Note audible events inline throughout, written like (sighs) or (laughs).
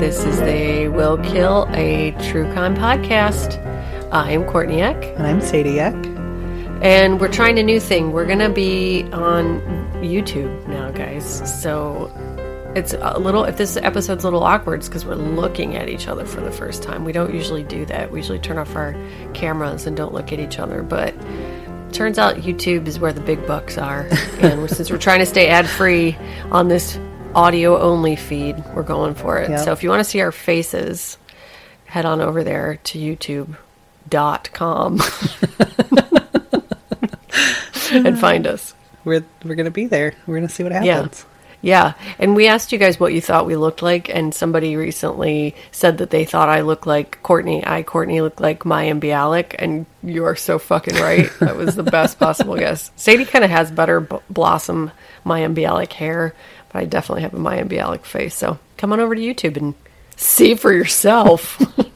This is the Will Kill a True Crime podcast. I am Courtney Eck, And I'm Sadie Eck. and we're trying a new thing. We're gonna be on YouTube now, guys. So it's a little. If this episode's a little awkward, it's because we're looking at each other for the first time. We don't usually do that. We usually turn off our cameras and don't look at each other, but. Turns out YouTube is where the big bucks are. (laughs) And since we're trying to stay ad free on this audio only feed, we're going for it. Yep. So if you want to see our faces, head on over there to youtube.com (laughs) and find us. We're we're gonna be there. We're gonna see what happens. Yeah. And we asked you guys what you thought we looked like, and somebody recently said that they thought I looked like Courtney. I, Courtney, looked like Mayim Bialik, and you're so fucking right. That was the best (laughs) possible guess. Sadie kind of has better b- blossom Mayim Bialik hair, but I definitely have a Mayim Bialik face. So come on over to YouTube and see for yourself. (laughs)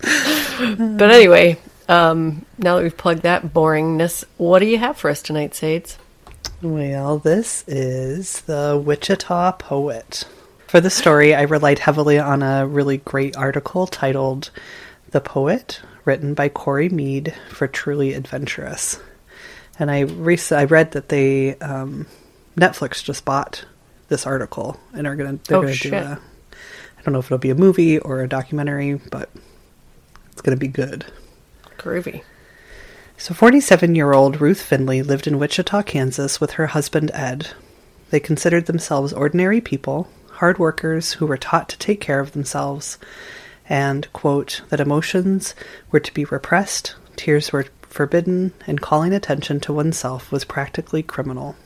but anyway, um, now that we've plugged that boringness, what do you have for us tonight, Sades? Well, this is the Wichita Poet. For the story, I relied heavily on a really great article titled "The Poet," written by Corey Mead for Truly Adventurous. And I rec- I read that they um, Netflix just bought this article and are gonna they're Oh, gonna shit. do a I don't know if it'll be a movie or a documentary, but it's gonna be good. Groovy. So, 47 year old Ruth Finley lived in Wichita, Kansas with her husband Ed. They considered themselves ordinary people, hard workers who were taught to take care of themselves, and, quote, that emotions were to be repressed, tears were forbidden, and calling attention to oneself was practically criminal.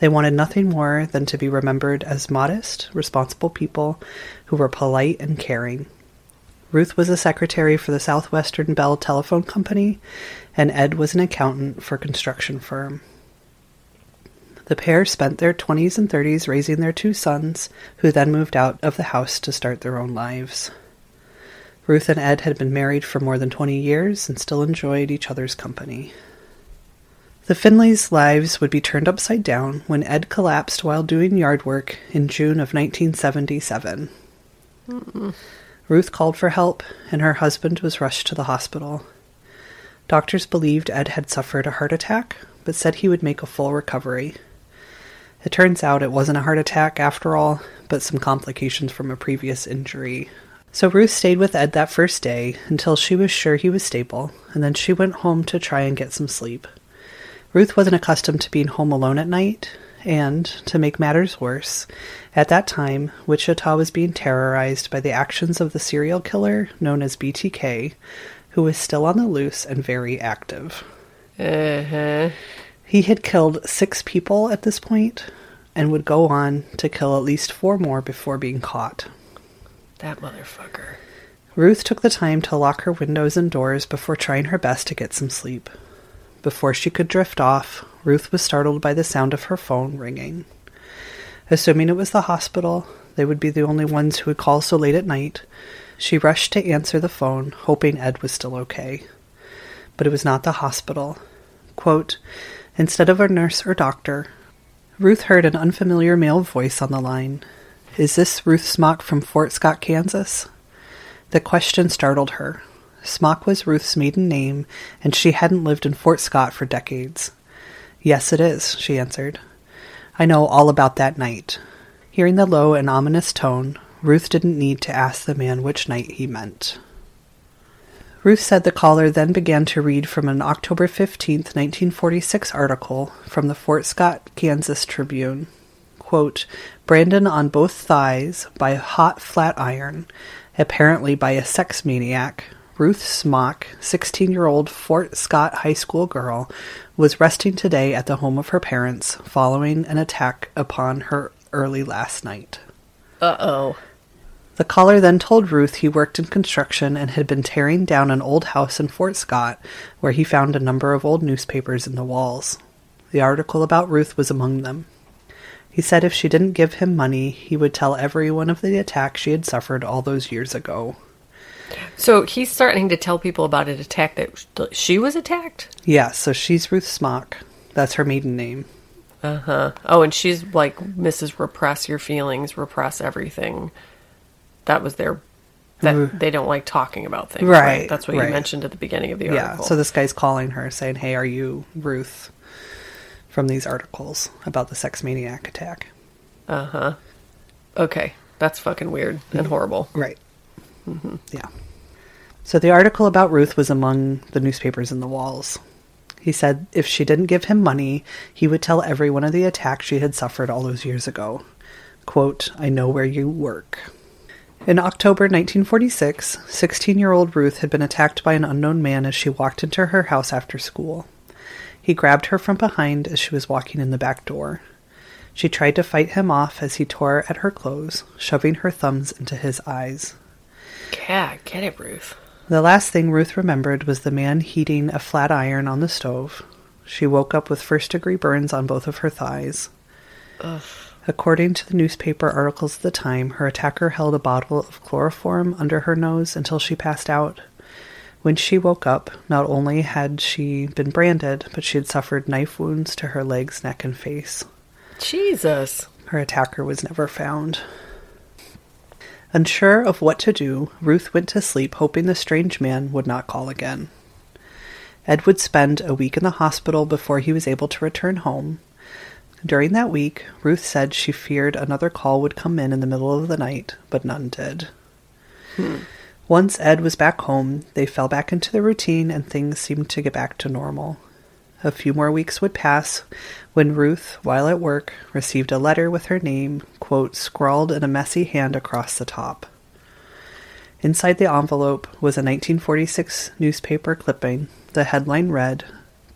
They wanted nothing more than to be remembered as modest, responsible people who were polite and caring. Ruth was a secretary for the Southwestern Bell Telephone Company, and Ed was an accountant for a construction firm. The pair spent their 20s and 30s raising their two sons, who then moved out of the house to start their own lives. Ruth and Ed had been married for more than 20 years and still enjoyed each other's company. The Finleys' lives would be turned upside down when Ed collapsed while doing yard work in June of 1977. Ruth called for help, and her husband was rushed to the hospital. Doctors believed Ed had suffered a heart attack, but said he would make a full recovery. It turns out it wasn't a heart attack after all, but some complications from a previous injury. So Ruth stayed with Ed that first day until she was sure he was stable, and then she went home to try and get some sleep. Ruth wasn't accustomed to being home alone at night, and, to make matters worse, at that time, Wichita was being terrorized by the actions of the serial killer known as BTK, who was still on the loose and very active. Uh-huh. He had killed six people at this point, and would go on to kill at least four more before being caught. That motherfucker. Ruth took the time to lock her windows and doors before trying her best to get some sleep. Before she could drift off, Ruth was startled by the sound of her phone ringing. Assuming it was the hospital, they would be the only ones who would call so late at night. She rushed to answer the phone, hoping Ed was still okay. But it was not the hospital. Quote, Instead of a nurse or doctor, Ruth heard an unfamiliar male voice on the line. Is this Ruth Smock from Fort Scott, Kansas? The question startled her. Smock was Ruth's maiden name, and she hadn't lived in Fort Scott for decades. Yes, it is, she answered. I know all about that night. Hearing the low and ominous tone, Ruth didn't need to ask the man which night he meant. Ruth said the caller then began to read from an October 15, 1946 article from the Fort Scott, Kansas Tribune. Quote, Brandon on both thighs by hot flat iron, apparently by a sex maniac, Ruth Smock, 16 year old Fort Scott High School girl, was resting today at the home of her parents following an attack upon her early last night. Uh oh. The caller then told Ruth he worked in construction and had been tearing down an old house in Fort Scott where he found a number of old newspapers in the walls. The article about Ruth was among them. He said if she didn't give him money, he would tell everyone of the attack she had suffered all those years ago. So he's starting to tell people about an attack that she was attacked? Yeah, so she's Ruth Smock. That's her maiden name. Uh huh. Oh, and she's like Mrs. Repress Your Feelings, Repress Everything. That was their. That they don't like talking about things. Right. Right, That's what right. you mentioned at the beginning of the article. Yeah, so this guy's calling her saying, Hey, are you Ruth from these articles about the sex maniac attack? Uh huh. Okay. That's fucking weird and horrible. Right. Mm-hmm. Yeah. So the article about Ruth was among the newspapers in the walls. He said if she didn't give him money, he would tell everyone of the attack she had suffered all those years ago. Quote, I know where you work. In October 1946, 16 year old Ruth had been attacked by an unknown man as she walked into her house after school. He grabbed her from behind as she was walking in the back door. She tried to fight him off as he tore at her clothes, shoving her thumbs into his eyes. Yeah, get it, Ruth. The last thing Ruth remembered was the man heating a flat iron on the stove. She woke up with first degree burns on both of her thighs. Ugh. According to the newspaper articles of the time, her attacker held a bottle of chloroform under her nose until she passed out. When she woke up, not only had she been branded, but she had suffered knife wounds to her legs, neck, and face. Jesus. Her attacker was never found. Unsure of what to do, Ruth went to sleep hoping the strange man would not call again. Ed would spend a week in the hospital before he was able to return home. During that week, Ruth said she feared another call would come in in the middle of the night, but none did. Hmm. Once Ed was back home, they fell back into the routine and things seemed to get back to normal. A few more weeks would pass when Ruth, while at work, received a letter with her name, quote, scrawled in a messy hand across the top. Inside the envelope was a 1946 newspaper clipping. The headline read,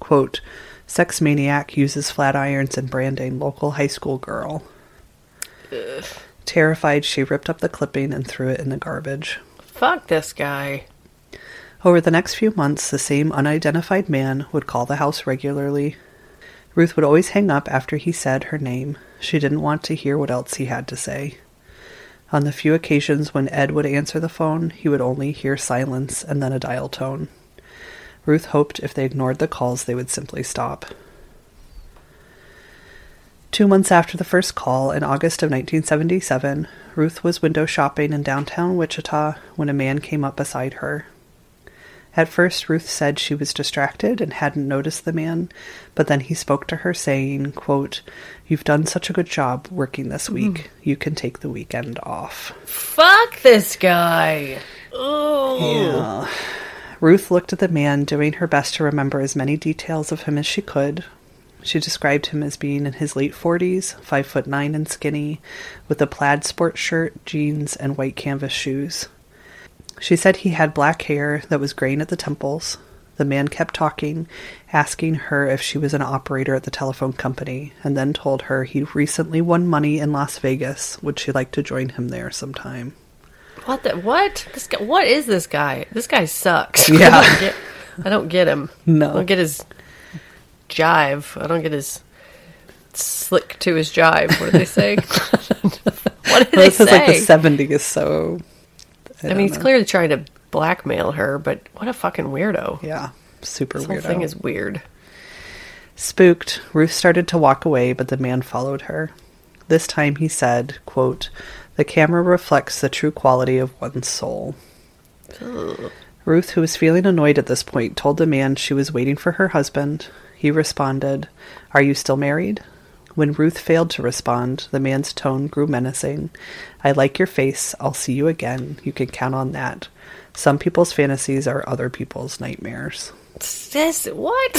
quote, Sex maniac uses flat irons and branding local high school girl. Terrified, she ripped up the clipping and threw it in the garbage. Fuck this guy. Over the next few months, the same unidentified man would call the house regularly. Ruth would always hang up after he said her name. She didn't want to hear what else he had to say. On the few occasions when Ed would answer the phone, he would only hear silence and then a dial tone. Ruth hoped if they ignored the calls, they would simply stop. Two months after the first call, in August of 1977, Ruth was window shopping in downtown Wichita when a man came up beside her. At first, Ruth said she was distracted and hadn't noticed the man, but then he spoke to her, saying, quote, You've done such a good job working this mm-hmm. week. You can take the weekend off. Fuck this guy. Oh. Ruth looked at the man, doing her best to remember as many details of him as she could. She described him as being in his late forties, five foot nine and skinny, with a plaid sport shirt, jeans, and white canvas shoes. She said he had black hair that was graying at the temples. The man kept talking, asking her if she was an operator at the telephone company, and then told her he'd recently won money in Las Vegas. Would she like to join him there sometime? What the what? This guy, what is this guy? This guy sucks. Yeah. I don't get, I don't get him. No. I don't get his jive. I don't get his slick to his jive. What do they say? (laughs) what they this is like the seventies, so I mean, he's clearly trying to blackmail her, but what a fucking weirdo. yeah, super This whole weirdo. thing is weird. Spooked, Ruth started to walk away, but the man followed her. This time he said, quote, The camera reflects the true quality of one's soul. Ruth, who was feeling annoyed at this point, told the man she was waiting for her husband. He responded, Are you still married? When Ruth failed to respond, the man's tone grew menacing. I like your face. I'll see you again. You can count on that. Some people's fantasies are other people's nightmares. This what?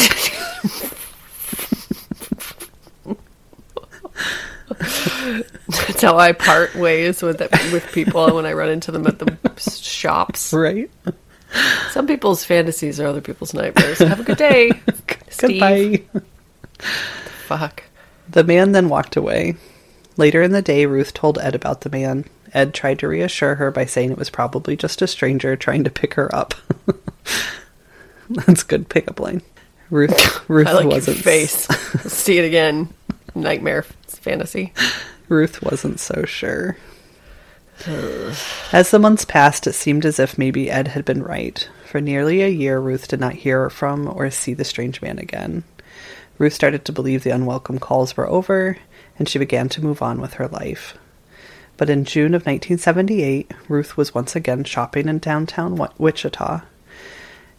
That's how I part ways with with people when I run into them at the shops. Right? Some people's fantasies are other people's nightmares. Have a good day. (laughs) Goodbye. Fuck. The man then walked away. Later in the day, Ruth told Ed about the man. Ed tried to reassure her by saying it was probably just a stranger trying to pick her up. (laughs) That's good pickup line. Ruth (laughs) Ruth I like wasn't your face. (laughs) See it again. Nightmare fantasy. Ruth wasn't so sure. As the months passed, it seemed as if maybe Ed had been right. For nearly a year, Ruth did not hear from or see the strange man again. Ruth started to believe the unwelcome calls were over, and she began to move on with her life. But in June of 1978, Ruth was once again shopping in downtown Wichita.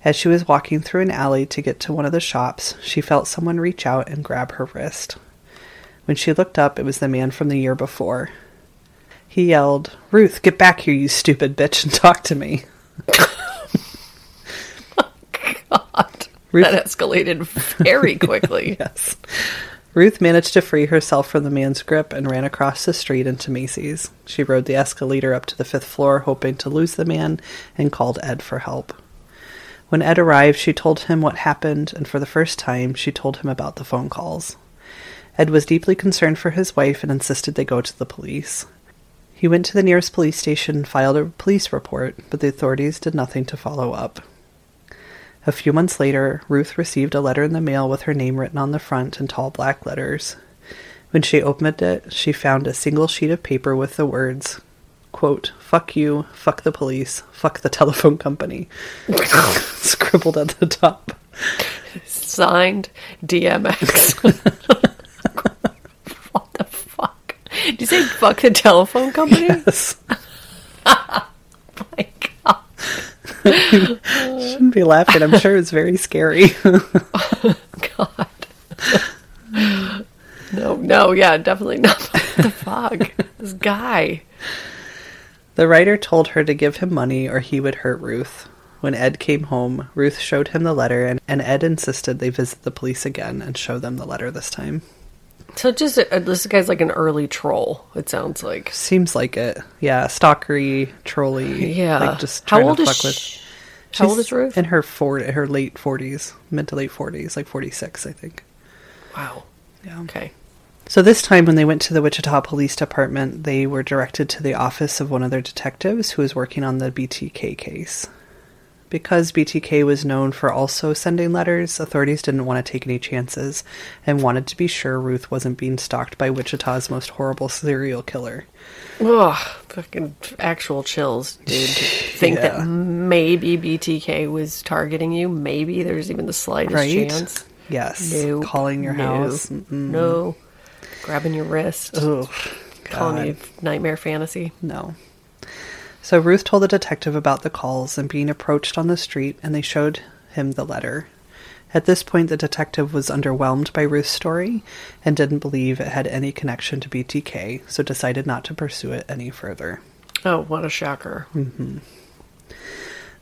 As she was walking through an alley to get to one of the shops, she felt someone reach out and grab her wrist. When she looked up, it was the man from the year before. He yelled, Ruth, get back here, you stupid bitch, and talk to me. (laughs) God. Ruth- That escalated very quickly. (laughs) Yes. Ruth managed to free herself from the man's grip and ran across the street into Macy's. She rode the escalator up to the fifth floor, hoping to lose the man, and called Ed for help. When Ed arrived, she told him what happened, and for the first time, she told him about the phone calls. Ed was deeply concerned for his wife and insisted they go to the police. He went to the nearest police station and filed a police report, but the authorities did nothing to follow up. A few months later, Ruth received a letter in the mail with her name written on the front in tall black letters. When she opened it, she found a single sheet of paper with the words, quote, fuck you, fuck the police, fuck the (laughs) telephone company, (laughs) scribbled at the top. Signed DMX. (laughs) what the fuck? Did you say fuck the telephone company? Yes. My God. (laughs) Shouldn't be laughing. I'm sure it's very scary. (laughs) God. No, no, yeah, definitely not. (laughs) What the fuck? This guy. the writer told her to give him money or he would hurt Ruth. When Ed came home, Ruth showed him the letter, and, and Ed insisted they visit the police again and show them the letter this time. So just uh, this guy's like an early troll. It sounds like. Seems like it. Yeah, stalkery, trolly. Yeah. Like just How old to is fuck with. she? How old is Ruth? In her four, her late forties, mid to late forties, like forty six, I think. Wow. Yeah. Okay. So this time, when they went to the Wichita Police Department, they were directed to the office of one of their detectives who was working on the BTK case. Because BTK was known for also sending letters, authorities didn't want to take any chances and wanted to be sure Ruth wasn't being stalked by Wichita's most horrible serial killer. Ugh, fucking actual chills, dude. To (laughs) think Yeah. that maybe BTK was targeting you. Maybe there's even the slightest Right? chance. Yes. Nope. Calling your No. house. Mm-mm. No. Grabbing your wrist. Ugh. calling you nightmare fantasy. No. So Ruth told the detective about the calls and being approached on the street, and they showed him the letter. At this point, the detective was underwhelmed by Ruth's story and didn't believe it had any connection to BTK, so decided not to pursue it any further. Oh, what a shocker. Mm-hmm.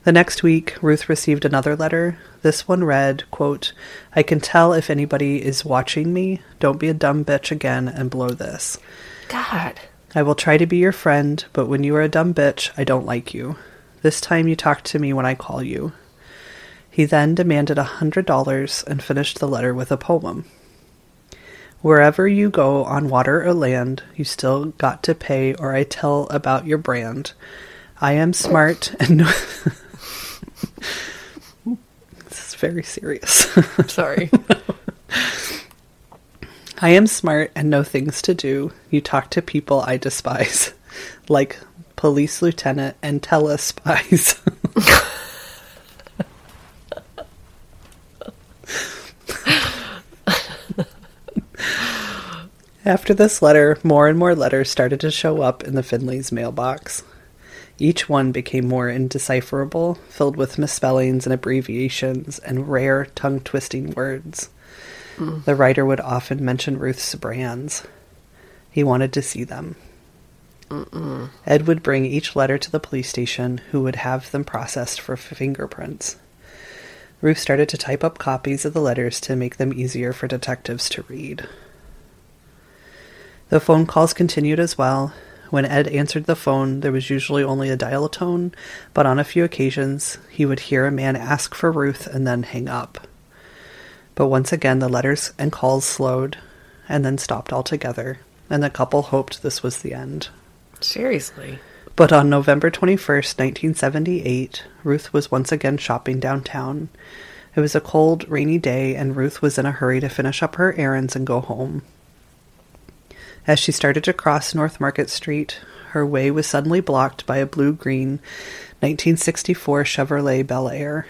The next week, Ruth received another letter. This one read, quote, I can tell if anybody is watching me. Don't be a dumb bitch again and blow this. God. I will try to be your friend, but when you are a dumb bitch, I don't like you. This time you talk to me when I call you. He then demanded a hundred dollars and finished the letter with a poem. Wherever you go on water or land, you still got to pay, or I tell about your brand. I am smart and no- (laughs) this is very serious. Sorry. (laughs) I am smart and know things to do. You talk to people I despise, (laughs) like police lieutenant and telespies. (laughs) After this letter, more and more letters started to show up in the Finley's mailbox. Each one became more indecipherable, filled with misspellings and abbreviations and rare tongue twisting words. The writer would often mention Ruth's brands. He wanted to see them. Ed would bring each letter to the police station, who would have them processed for fingerprints. Ruth started to type up copies of the letters to make them easier for detectives to read. The phone calls continued as well. When Ed answered the phone, there was usually only a dial tone, but on a few occasions, he would hear a man ask for Ruth and then hang up. But once again, the letters and calls slowed and then stopped altogether, and the couple hoped this was the end. Seriously. But on November 21st, 1978, Ruth was once again shopping downtown. It was a cold, rainy day, and Ruth was in a hurry to finish up her errands and go home. As she started to cross North Market Street, her way was suddenly blocked by a blue green 1964 Chevrolet Bel Air.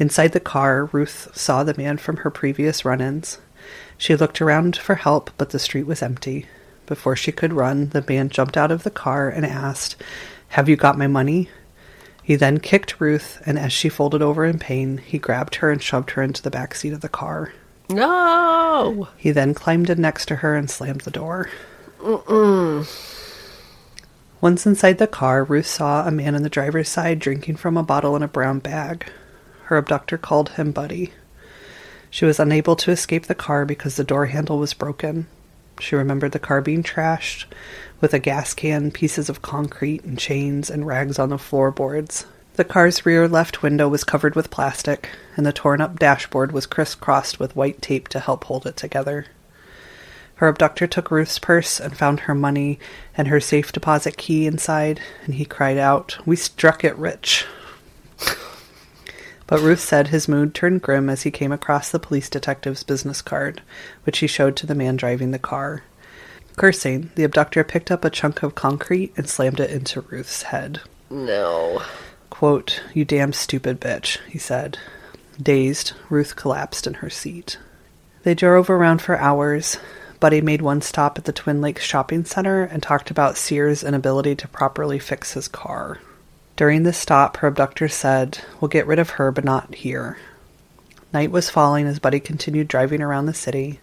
Inside the car, Ruth saw the man from her previous run ins. She looked around for help, but the street was empty. Before she could run, the man jumped out of the car and asked, Have you got my money? He then kicked Ruth, and as she folded over in pain, he grabbed her and shoved her into the back seat of the car. No! He then climbed in next to her and slammed the door. Mm-mm. Once inside the car, Ruth saw a man on the driver's side drinking from a bottle in a brown bag. Her abductor called him Buddy. She was unable to escape the car because the door handle was broken. She remembered the car being trashed, with a gas can, pieces of concrete, and chains and rags on the floorboards. The car's rear left window was covered with plastic, and the torn up dashboard was crisscrossed with white tape to help hold it together. Her abductor took Ruth's purse and found her money and her safe deposit key inside, and he cried out, We struck it rich. But Ruth said his mood turned grim as he came across the police detective's business card, which he showed to the man driving the car. Cursing, the abductor picked up a chunk of concrete and slammed it into Ruth's head. No. Quote, You damn stupid bitch, he said. Dazed, Ruth collapsed in her seat. They drove around for hours. Buddy made one stop at the Twin Lakes Shopping Center and talked about Sears' inability to properly fix his car. During the stop, her abductor said, We'll get rid of her, but not here. Night was falling as Buddy continued driving around the city.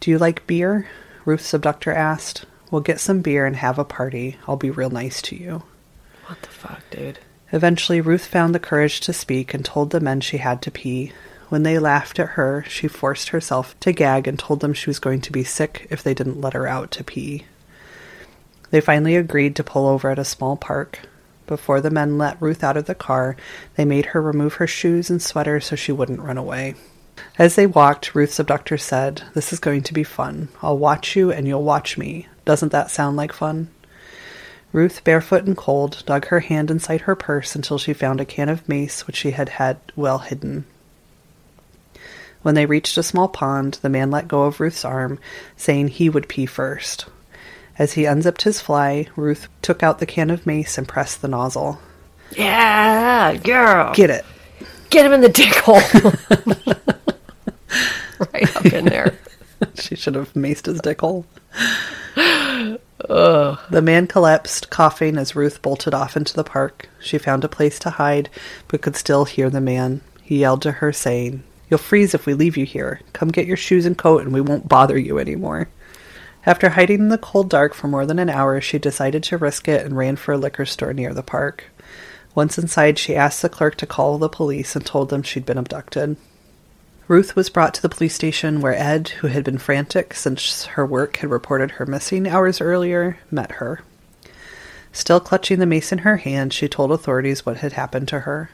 Do you like beer? Ruth's abductor asked. We'll get some beer and have a party. I'll be real nice to you. What the fuck, dude? Eventually, Ruth found the courage to speak and told the men she had to pee. When they laughed at her, she forced herself to gag and told them she was going to be sick if they didn't let her out to pee. They finally agreed to pull over at a small park. Before the men let Ruth out of the car, they made her remove her shoes and sweater so she wouldn't run away. As they walked, Ruth's abductor said, This is going to be fun. I'll watch you and you'll watch me. Doesn't that sound like fun? Ruth, barefoot and cold, dug her hand inside her purse until she found a can of mace which she had had well hidden. When they reached a small pond, the man let go of Ruth's arm, saying he would pee first. As he unzipped his fly, Ruth took out the can of mace and pressed the nozzle. Yeah, girl. Get it. Get him in the dick hole. (laughs) right up in there. (laughs) she should have maced his dick hole. Ugh. The man collapsed, coughing as Ruth bolted off into the park. She found a place to hide, but could still hear the man. He yelled to her, saying, You'll freeze if we leave you here. Come get your shoes and coat, and we won't bother you anymore. After hiding in the cold dark for more than an hour, she decided to risk it and ran for a liquor store near the park. Once inside, she asked the clerk to call the police and told them she'd been abducted. Ruth was brought to the police station where Ed, who had been frantic since her work had reported her missing hours earlier, met her. Still clutching the mace in her hand, she told authorities what had happened to her.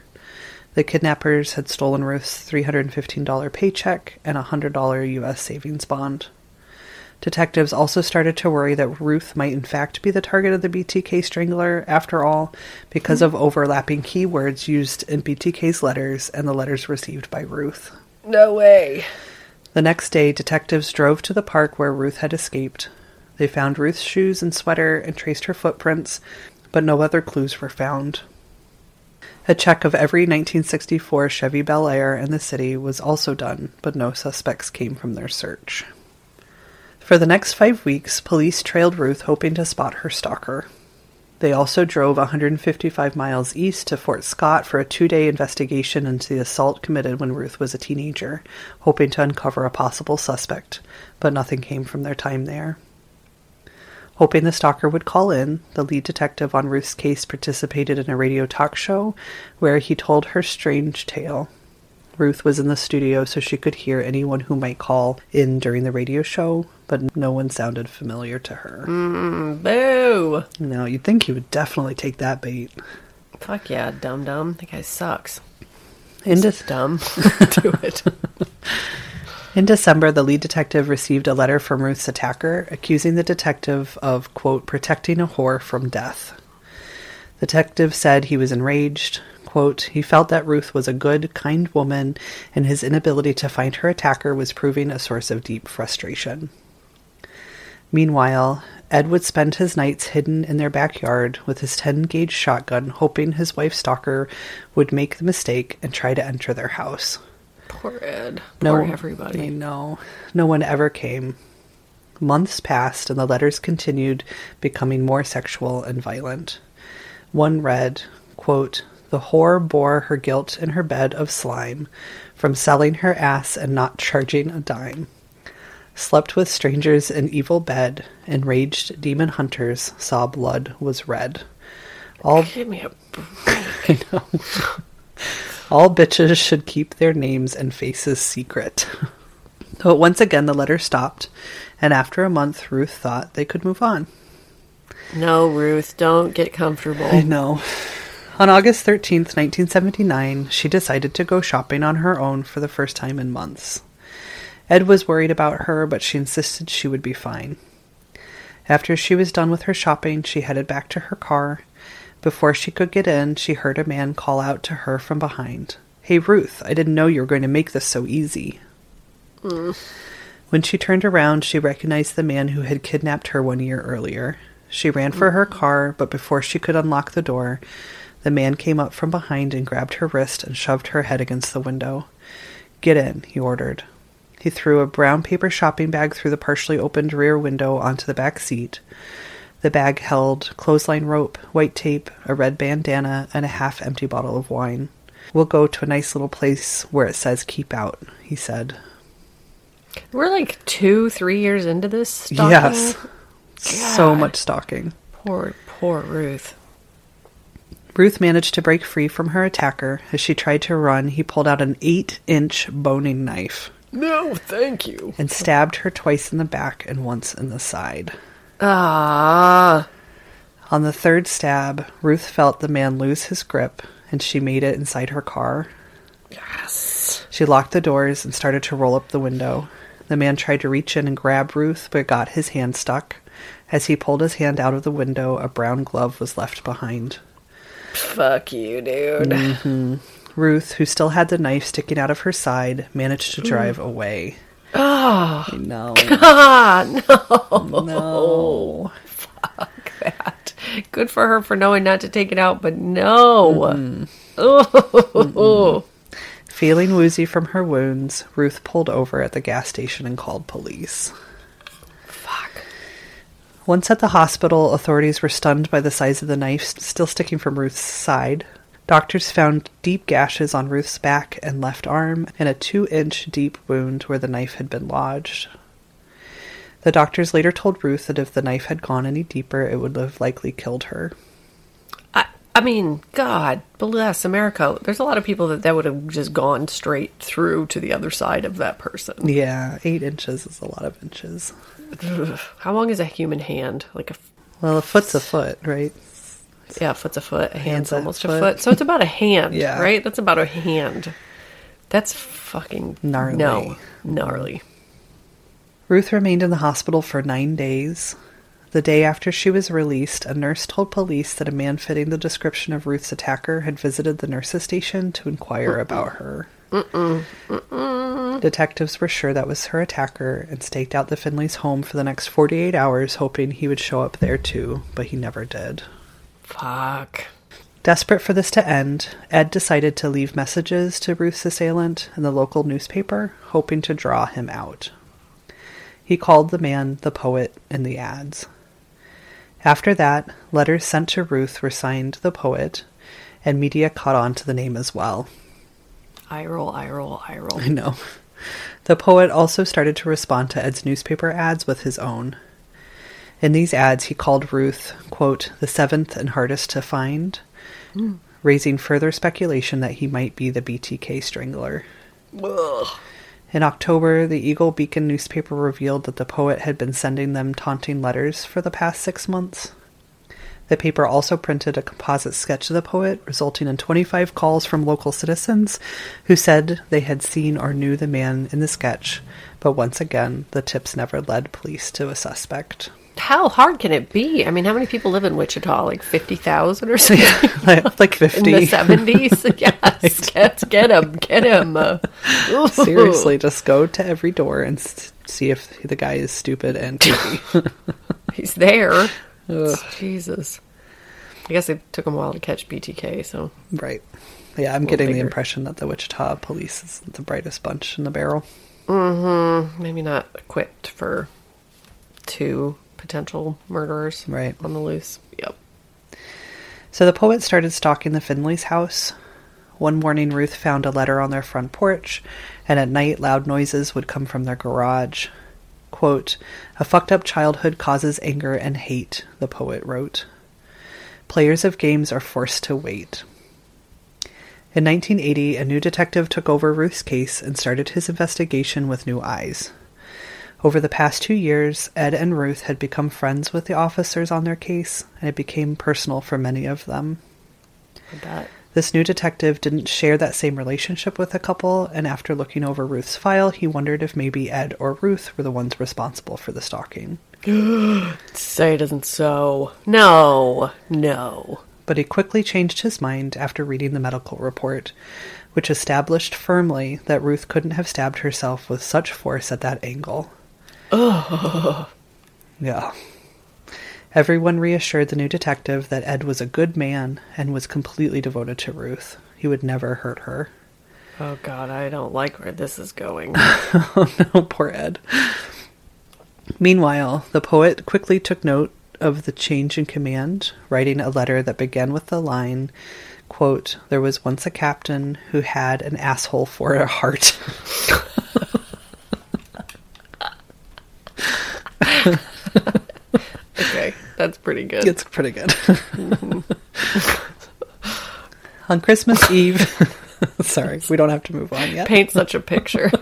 The kidnappers had stolen Ruth's $315 paycheck and a $100 U.S. savings bond. Detectives also started to worry that Ruth might in fact be the target of the BTK strangler, after all, because of overlapping keywords used in BTK's letters and the letters received by Ruth. No way. The next day, detectives drove to the park where Ruth had escaped. They found Ruth's shoes and sweater and traced her footprints, but no other clues were found. A check of every 1964 Chevy Bel Air in the city was also done, but no suspects came from their search. For the next five weeks, police trailed Ruth hoping to spot her stalker. They also drove 155 miles east to Fort Scott for a two day investigation into the assault committed when Ruth was a teenager, hoping to uncover a possible suspect, but nothing came from their time there. Hoping the stalker would call in, the lead detective on Ruth's case participated in a radio talk show where he told her strange tale. Ruth was in the studio so she could hear anyone who might call in during the radio show, but no one sounded familiar to her. Mm, boo. No, you'd think he would definitely take that bait. Fuck yeah, dumb dumb. That guy sucks. Into Dumb. (laughs) (laughs) Do it. In December, the lead detective received a letter from Ruth's attacker accusing the detective of, quote, protecting a whore from death. The detective said he was enraged. Quote, he felt that Ruth was a good, kind woman, and his inability to find her attacker was proving a source of deep frustration. Meanwhile, Ed would spend his nights hidden in their backyard with his 10 gauge shotgun, hoping his wife stalker would make the mistake and try to enter their house. Poor Ed. No, Poor everybody. I know. No one ever came. Months passed, and the letters continued, becoming more sexual and violent. One read, quote, The whore bore her guilt in her bed of slime, from selling her ass and not charging a dime. Slept with strangers in evil bed, enraged demon hunters saw blood was red. All Give me a break. (laughs) All bitches should keep their names and faces secret. But once again, the letter stopped, and after a month, Ruth thought they could move on. No, Ruth, don't get comfortable. I know. On August 13th, 1979, she decided to go shopping on her own for the first time in months. Ed was worried about her, but she insisted she would be fine. After she was done with her shopping, she headed back to her car. Before she could get in, she heard a man call out to her from behind. Hey, Ruth, I didn't know you were going to make this so easy. When she turned around, she recognized the man who had kidnapped her one year earlier. She ran for her car, but before she could unlock the door, the man came up from behind and grabbed her wrist and shoved her head against the window. Get in, he ordered. He threw a brown paper shopping bag through the partially opened rear window onto the back seat. The bag held clothesline rope, white tape, a red bandana, and a half empty bottle of wine. We'll go to a nice little place where it says keep out, he said. We're like two, three years into this stalking. Yes. So much stalking. Poor, poor Ruth. Ruth managed to break free from her attacker. As she tried to run, he pulled out an eight inch boning knife No, thank you. and stabbed her twice in the back and once in the side. Ah. On the third stab, Ruth felt the man lose his grip and she made it inside her car. Yes. She locked the doors and started to roll up the window. The man tried to reach in and grab Ruth, but got his hand stuck. As he pulled his hand out of the window, a brown glove was left behind. Fuck you, dude. Mm. Ruth, who still had the knife sticking out of her side, managed to drive away. (gasps) Oh, I know. ah, no. Fuck That. Good for her for knowing not to take it out, but no. Mm-hmm. Oh. Feeling woozy from her wounds, Ruth pulled over at the gas station and called police. Once at the hospital, authorities were stunned by the size of the knife still sticking from Ruth's side. Doctors found deep gashes on Ruth's back and left arm and a two inch deep wound where the knife had been lodged. The doctors later told Ruth that if the knife had gone any deeper, it would have likely killed her. I, I mean, God bless America. There's a lot of people that that would have just gone straight through to the other side of that person. Yeah, eight inches is a lot of inches. How long is a human hand? Like a Well, a foot's a foot, right? yeah, a foot's a foot. A hand's almost a foot. foot. So it's about a hand, (laughs) Yeah. right? That's about a hand. That's fucking Gnarly. No, gnarly. Ruth remained in the hospital for nine days. The day after she was released, a nurse told police that a man fitting the description of Ruth's attacker had visited the nurse's station to inquire about her. Detectives were sure that was her attacker and staked out the Finley's home for the next 48 hours, hoping he would show up there too, but he never did. Fuck. Desperate for this to end, Ed decided to leave messages to Ruth's assailant in the local newspaper, hoping to draw him out. He called the man the poet in the ads. After that, letters sent to Ruth were signed the poet, and media caught on to the name as well. Eye roll, eye roll, eye roll. I know. The poet also started to respond to Ed's newspaper ads with his own. In these ads, he called Ruth, quote, the seventh and hardest to find, hmm. raising further speculation that he might be the BTK strangler. Ugh. In October, the Eagle Beacon newspaper revealed that the poet had been sending them taunting letters for the past six months. The paper also printed a composite sketch of the poet, resulting in 25 calls from local citizens who said they had seen or knew the man in the sketch, but once again, the tips never led police to a suspect. How hard can it be? I mean, how many people live in Wichita? Like 50,000 or (laughs) something? like 50. (laughs) In the 70s? (laughs) yes. Get, get him. Get him. Seriously, just go to every door and see if the guy is stupid and creepy. He's there. Jesus. I guess it took him a while to catch BTK, so. right. Yeah, I'm getting the impression that the Wichita police is the brightest bunch in the barrel. Mm-hmm. Maybe not equipped for two potential murderers Right. on the loose. Yep. So the poet started stalking the Finleys' house. One morning, Ruth found a letter on their front porch, and at night, loud noises would come from their garage. Quote, A fucked up childhood causes anger and hate, the poet wrote. Players of games are forced to wait. In 1980, a new detective took over Ruth's case and started his investigation with new eyes. Over the past two years, Ed and Ruth had become friends with the officers on their case, and it became personal for many of them. I bet. This new detective didn't share that same relationship with the couple, and after looking over Ruth's file, he wondered if maybe Ed or Ruth were the ones responsible for the stalking. (gasps) Say it isn't so. No. No. But he quickly changed his mind after reading the medical report, which established firmly that Ruth couldn't have stabbed herself with such force at that angle. Yeah. Everyone reassured the new detective that Ed was a good man and was completely devoted to Ruth. He would never hurt her. Oh, God, I don't like where this is going. (laughs) oh, no, poor Ed. Meanwhile, the poet quickly took note of the change in command, writing a letter that began with the line, quote, There was once a captain who had an asshole for a heart. (laughs) okay, that's pretty good. it's pretty good. Mm-hmm. On Christmas Eve, (laughs) sorry, we don't have to move on yet. Paint such a picture. (laughs)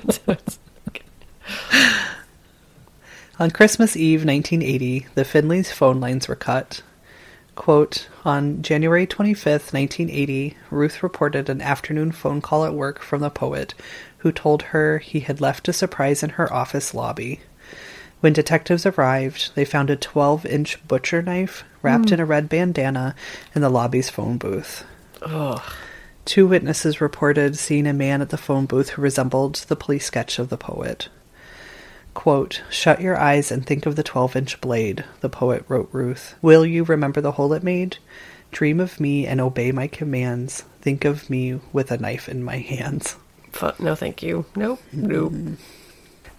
On Christmas Eve 1980, the Finleys' phone lines were cut. Quote, on January 25th, 1980, Ruth reported an afternoon phone call at work from the poet, who told her he had left a surprise in her office lobby. When detectives arrived, they found a 12 inch butcher knife wrapped hmm. in a red bandana in the lobby's phone booth. Ugh. Two witnesses reported seeing a man at the phone booth who resembled the police sketch of the poet. Quote, Shut your eyes and think of the 12 inch blade, the poet wrote Ruth. Will you remember the hole it made? Dream of me and obey my commands. Think of me with a knife in my hands. No, thank you. Nope. Nope. Mm-hmm.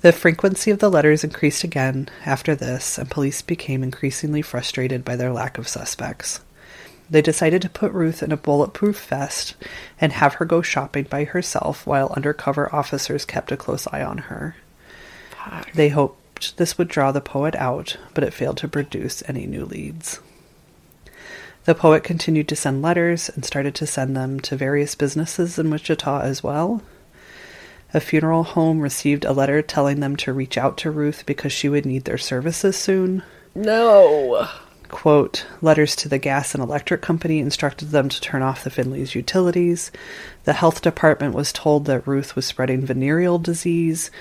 The frequency of the letters increased again after this, and police became increasingly frustrated by their lack of suspects. They decided to put Ruth in a bulletproof vest and have her go shopping by herself while undercover officers kept a close eye on her. They hoped this would draw the poet out, but it failed to produce any new leads. The poet continued to send letters and started to send them to various businesses in Wichita as well. A funeral home received a letter telling them to reach out to Ruth because she would need their services soon. No. Quote, letters to the gas and electric company instructed them to turn off the Finley's utilities. The health department was told that Ruth was spreading venereal disease.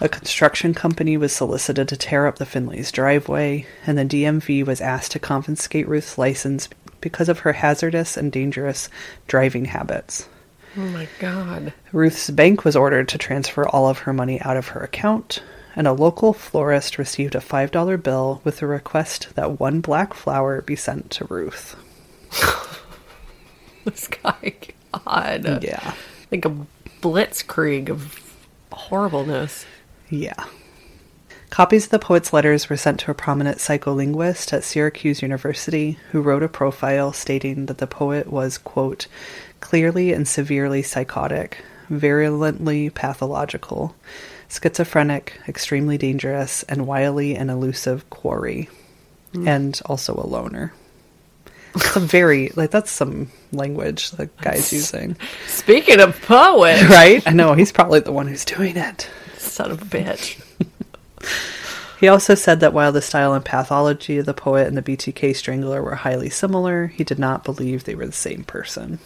A construction company was solicited to tear up the Finley's driveway, and the DMV was asked to confiscate Ruth's license because of her hazardous and dangerous driving habits. Oh my god. Ruth's bank was ordered to transfer all of her money out of her account, and a local florist received a $5 bill with a request that one black flower be sent to Ruth. (laughs) This guy, God. Yeah. Like a blitzkrieg of horribleness. Yeah. Copies of the poet's letters were sent to a prominent psycholinguist at Syracuse University who wrote a profile stating that the poet was, quote, clearly and severely psychotic, virulently pathological, schizophrenic, extremely dangerous, and wily and elusive quarry, hmm. and also a loner. Some very, like, that's some language the guy's using. Speaking of poets, (laughs) Right? I know, he's probably the one who's doing it. son of a bitch. (laughs) He also said that while the style and pathology of the poet and the BTK strangler were highly similar, he did not believe they were the same person.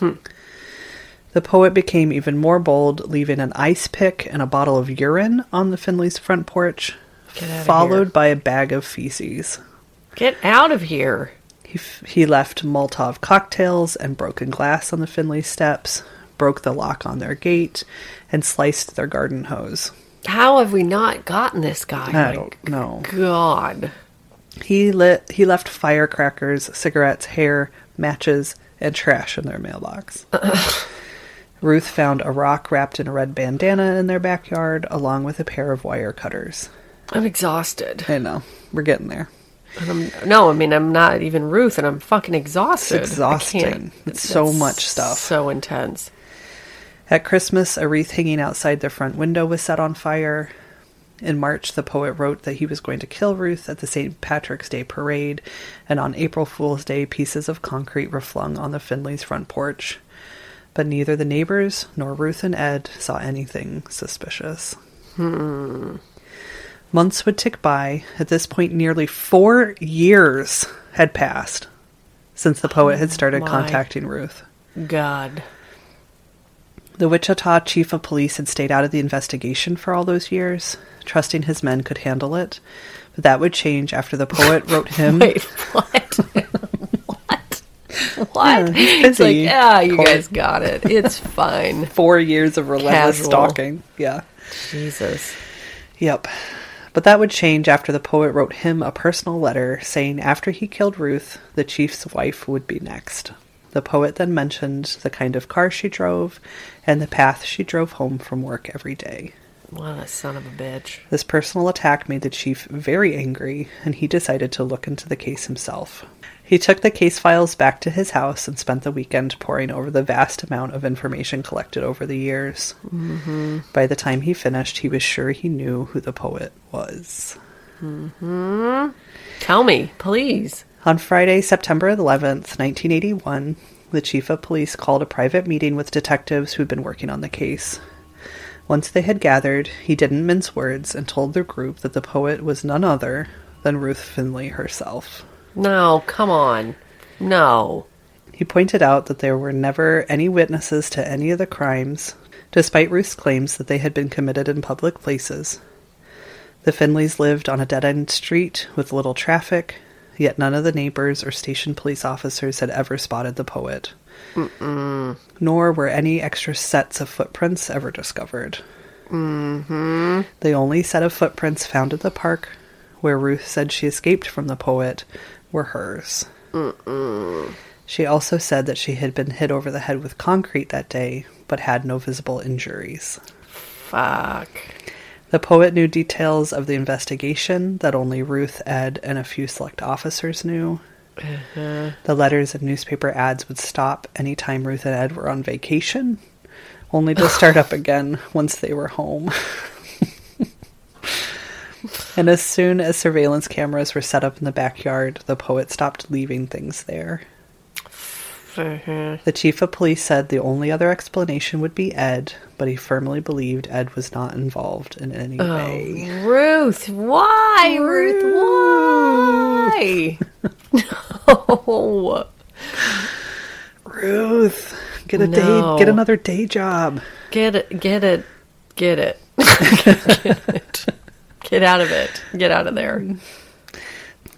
Hmm. The poet became even more bold, leaving an ice pick and a bottle of urine on the Finley's front porch, followed here. by a bag of feces. Get out of here. He, f- he left Molotov cocktails and broken glass on the Finley steps, broke the lock on their gate, and sliced their garden hose. How have we not gotten this guy? I My don't know. God. He lit. He left firecrackers, cigarettes, hair, matches, and trash in their mailbox. (sighs) Ruth found a rock wrapped in a red bandana in their backyard, along with a pair of wire cutters. I'm exhausted. I know we're getting there. I'm, no, I mean, I'm not even Ruth, and I'm fucking exhausted. It's exhausting. Can't- It's so much stuff. So intense. At Christmas, a wreath hanging outside their front window was set on fire. In March, the poet wrote that he was going to kill Ruth at the St. Patrick's Day parade, and on April Fool's Day, pieces of concrete were flung on the Finley's front porch. But neither the neighbors nor Ruth and Ed saw anything suspicious. Hmm. Months would tick by. At this point, nearly four years had passed since the poet had started oh my. contacting Ruth. God. The Wichita chief of police had stayed out of the investigation for all those years, trusting his men could handle it. But that would change after the poet wrote (laughs) him. Wait, what? (laughs) what? What? Yeah, It's like, yeah, you Court. guys got it. It's (laughs) fine. Four years of relentless Casual. stalking. Yeah. Jesus. Yep. But that would change after the poet wrote him a personal letter saying after he killed Ruth, the chief's wife would be next. The poet then mentioned the kind of car she drove and the path she drove home from work every day. What a son of a bitch. This personal attack made the chief very angry, and he decided to look into the case himself. He took the case files back to his house and spent the weekend poring over the vast amount of information collected over the years. Mm-hmm. By the time he finished, he was sure he knew who the poet was. Tell me, please. On Friday, September 11th, 1981, the chief of police called a private meeting with detectives who'd been working on the case. Once they had gathered, he didn't mince words and told the group that the poet was none other than Ruth Finley herself. No, come on. No. He pointed out that there were never any witnesses to any of the crimes, despite Ruth's claims that they had been committed in public places. The Finleys lived on a dead end street with little traffic, yet none of the neighbors or station police officers had ever spotted the poet. Nor were any extra sets of footprints ever discovered. Mm-hmm. The only set of footprints found at the park, where Ruth said she escaped from the poet, were hers. She also said that she had been hit over the head with concrete that day, but had no visible injuries. Fuck. The poet knew details of the investigation that only Ruth, Ed, and a few select officers knew. Uh-huh. The letters and newspaper ads would stop any time Ruth and Ed were on vacation, only to start up again once they were home. (laughs) and as soon as surveillance cameras were set up in the backyard, the poet stopped leaving things there. Mm-hmm. The chief of police said the only other explanation would be Ed, but he firmly believed Ed was not involved in any oh, way. Ruth, why? Ruth, why? (laughs) no. Ruth, get a No. day, get another day job. Get it, get it, get it. (laughs) (laughs) get it. Get out of it. Get out of there.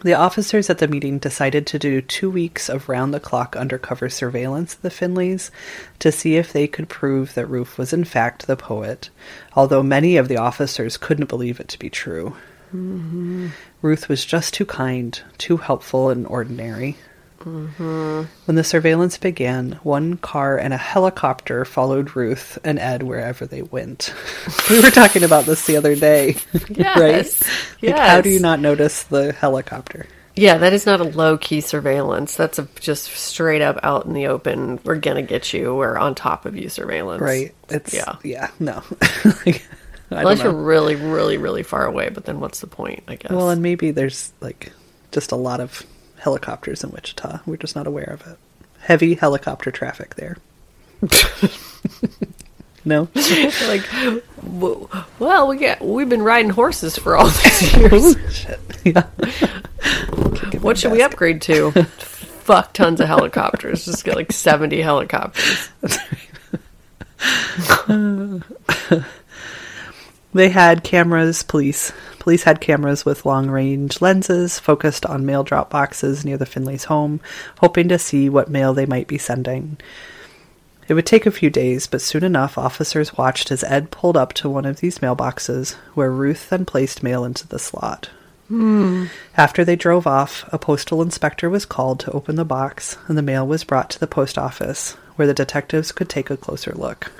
The officers at the meeting decided to do two weeks of round the clock undercover surveillance of the Finleys to see if they could prove that Ruth was in fact the poet, although many of the officers couldn't believe it to be true. Mm-hmm. Ruth was just too kind, too helpful and ordinary. When the surveillance began, one car and a helicopter followed Ruth and Ed wherever they went. (laughs) we were talking about this the other day, (laughs) Yes. right? Like, how do you not notice the helicopter? Yeah, that is not a low key surveillance. That's a just straight up out in the open. We're gonna get you. We're on top of you surveillance. Right? It's Yeah. yeah, no. (laughs) like, Unless you're really, really, really far away. But then what's the point? I guess. Well, and maybe there's like just a lot of helicopters in Wichita. We're just not aware of it. Heavy helicopter traffic there. (laughs) No. (laughs) like, well, we get we've been riding horses for all these (laughs) years. Shit. Yeah. what should we upgrade to? Fuck tons of helicopters. Just get like seventy helicopters. They had cameras, police. Police had cameras with long range lenses focused on mail drop boxes near the Finley's home, hoping to see what mail they might be sending. It would take a few days, but soon enough, officers watched as Ed pulled up to one of these mailboxes, where Ruth then placed mail into the slot. Hmm. After they drove off, a postal inspector was called to open the box, and the mail was brought to the post office, where the detectives could take a closer look.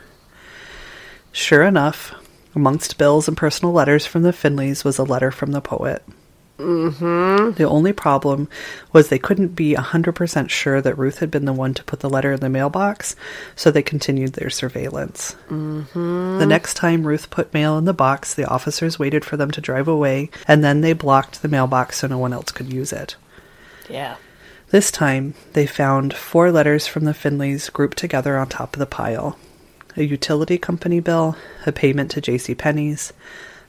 Sure enough, amongst bills and personal letters from the Finleys was a letter from the poet. Mm-hmm. The only problem was they couldn't be a 100% sure that Ruth had been the one to put the letter in the mailbox, so they continued their surveillance. Mm-hmm. The next time Ruth put mail in the box, the officers waited for them to drive away, and then they blocked the mailbox so no one else could use it. Yeah. This time, they found four letters from the Finleys grouped together on top of the pile a utility company bill, a payment to J.C. Penney's,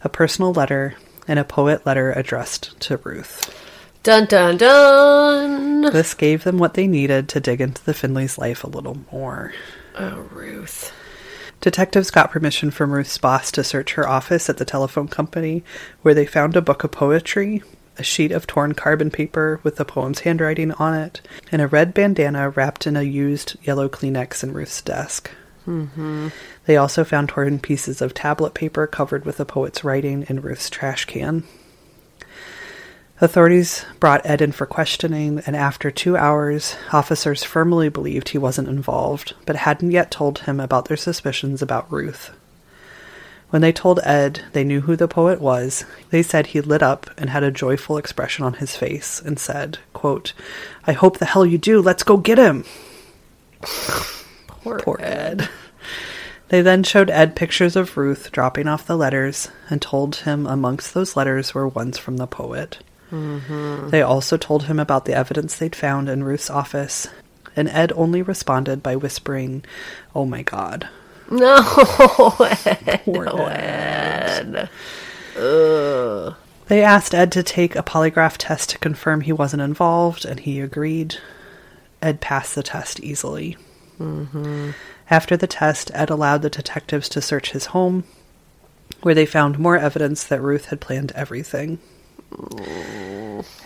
a personal letter, and a poet letter addressed to Ruth. Dun dun dun. This gave them what they needed to dig into the Finleys' life a little more. Oh, Ruth. Detectives got permission from Ruth's boss to search her office at the telephone company, where they found a book of poetry, a sheet of torn carbon paper with the poem's handwriting on it, and a red bandana wrapped in a used yellow Kleenex in Ruth's desk. Mm-hmm. They also found torn pieces of tablet paper covered with the poet's writing in Ruth's trash can. Authorities brought Ed in for questioning, and after two hours, officers firmly believed he wasn't involved, but hadn't yet told him about their suspicions about Ruth. When they told Ed they knew who the poet was, they said he lit up and had a joyful expression on his face and said, quote, I hope the hell you do. Let's go get him. (laughs) Poor, Poor Ed. Ed. (laughs) They then showed Ed pictures of Ruth dropping off the letters and told him amongst those letters were ones from the poet. Mm-hmm. They also told him about the evidence they'd found in Ruth's office, and Ed only responded by whispering, Oh my god. (laughs) No, Ed. Poor no, Ed. Ed. They asked Ed to take a polygraph test to confirm he wasn't involved, and he agreed. Ed passed the test easily. Mm-hmm. After the test, Ed allowed the detectives to search his home, where they found more evidence that Ruth had planned everything.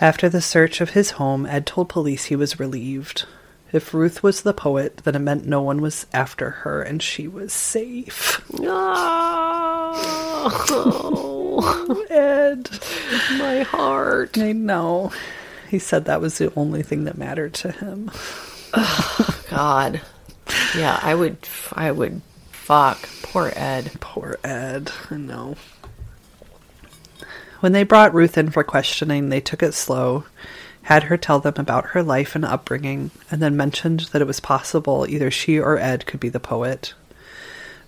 After the search of his home, Ed told police he was relieved. If Ruth was the poet, then it meant no one was after her and she was safe. Oh, (laughs) Ed. my heart. I know. He said that was the only thing that mattered to him. God. Yeah, I would. I would. Fuck. Poor Ed. Poor Ed. Know. When they brought Ruth in for questioning, they took it slow, had her tell them about her life and upbringing, and then mentioned that it was possible either she or Ed could be the poet.